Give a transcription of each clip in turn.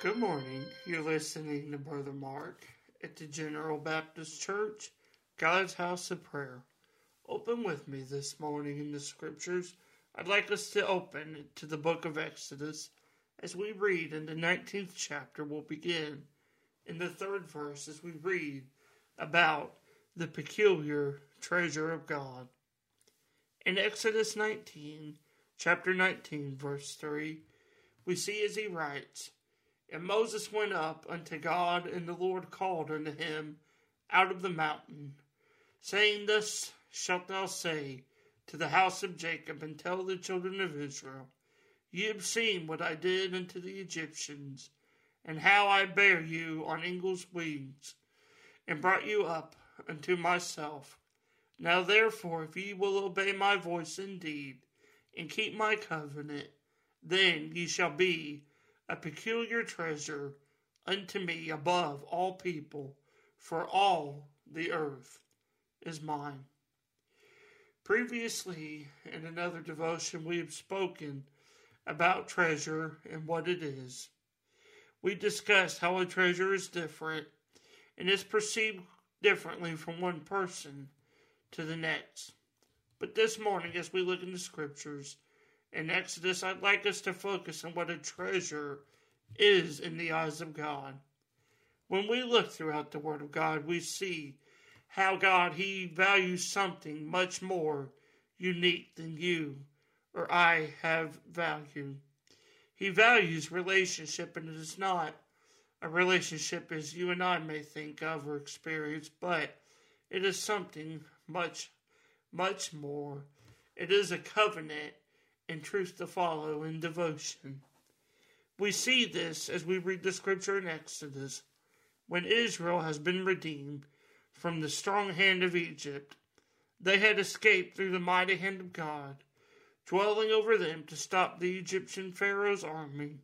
Good morning. You're listening to Brother Mark at the General Baptist Church, God's House of Prayer. Open with me this morning in the scriptures. I'd like us to open to the book of Exodus as we read in the 19th chapter. We'll begin in the third verse as we read about the peculiar treasure of God. In Exodus 19, chapter 19, verse 3, we see as he writes, And Moses went up unto God, and the Lord called unto him out of the mountain, saying, Thus shalt thou say to the house of Jacob, and tell the children of Israel, Ye have seen what I did unto the Egyptians, and how I bare you on eagle's wings, and brought you up unto myself. Now therefore, if ye will obey my voice indeed, and keep my covenant, then ye shall be a peculiar treasure unto me above all people, for all the earth is mine. Previously, in another devotion, we have spoken about treasure and what it is. We discussed how a treasure is different and is perceived differently from one person to the next. But this morning, as we look in the scriptures in Exodus, I'd like us to focus on what a treasure is in the eyes of God. When we look throughout the Word of God, we see how God, He values something much more unique than you or I have value. He values relationship, and it is not a relationship as you and I may think of or experience, but it is something much, much more. It is a covenant and truth to follow in devotion. We see this as we read the scripture in Exodus when Israel has been redeemed from the strong hand of Egypt. They had escaped through the mighty hand of God, dwelling over them to stop the Egyptian Pharaoh's army.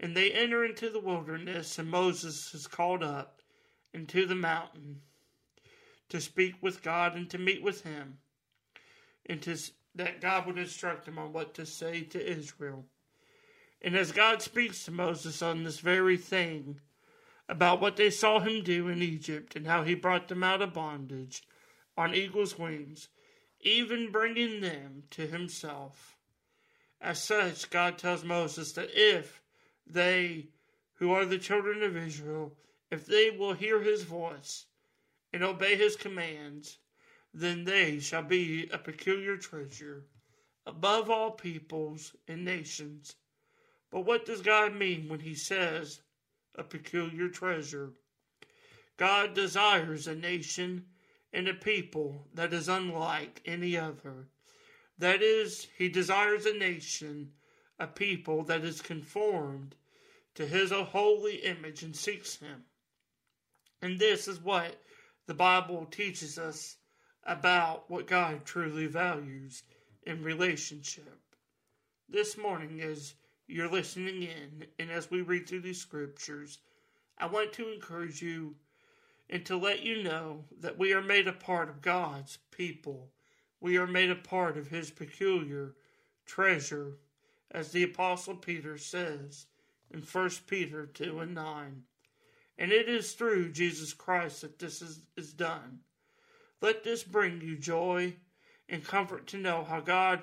And they enter into the wilderness, and Moses is called up into the mountain to speak with God and to meet with him, and to, that God would instruct him on what to say to Israel. And as God speaks to Moses on this very thing, about what they saw him do in Egypt and how he brought them out of bondage on eagle's wings, even bringing them to himself. As such, God tells Moses that if they, who are the children of Israel, if they will hear his voice and obey his commands, then they shall be a peculiar treasure above all peoples and nations. But what does God mean when he says a peculiar treasure? God desires a nation and a people that is unlike any other. That is, he desires a nation, a people that is conformed to his holy image and seeks him. And this is what the Bible teaches us about what God truly values in relationship. This morning, as you're listening in, and as we read through these scriptures, I want to encourage you and to let you know that we are made a part of God's people. We are made a part of His peculiar treasure, as the Apostle Peter says in 1 Peter 2 and 9. And it is through Jesus Christ that this is, is done. Let this bring you joy and comfort to know how God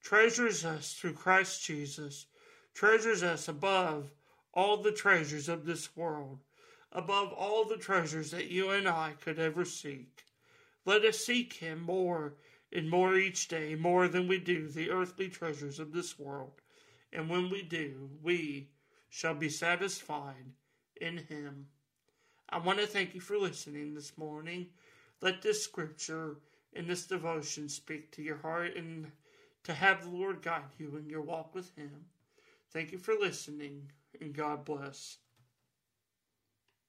treasures us through Christ Jesus, treasures us above all the treasures of this world, above all the treasures that you and I could ever seek. Let us seek Him more and more each day, more than we do the earthly treasures of this world. And when we do, we shall be satisfied in Him. I want to thank you for listening this morning. Let this scripture and this devotion speak to your heart and to have the Lord guide you in your walk with Him. Thank you for listening, and God bless.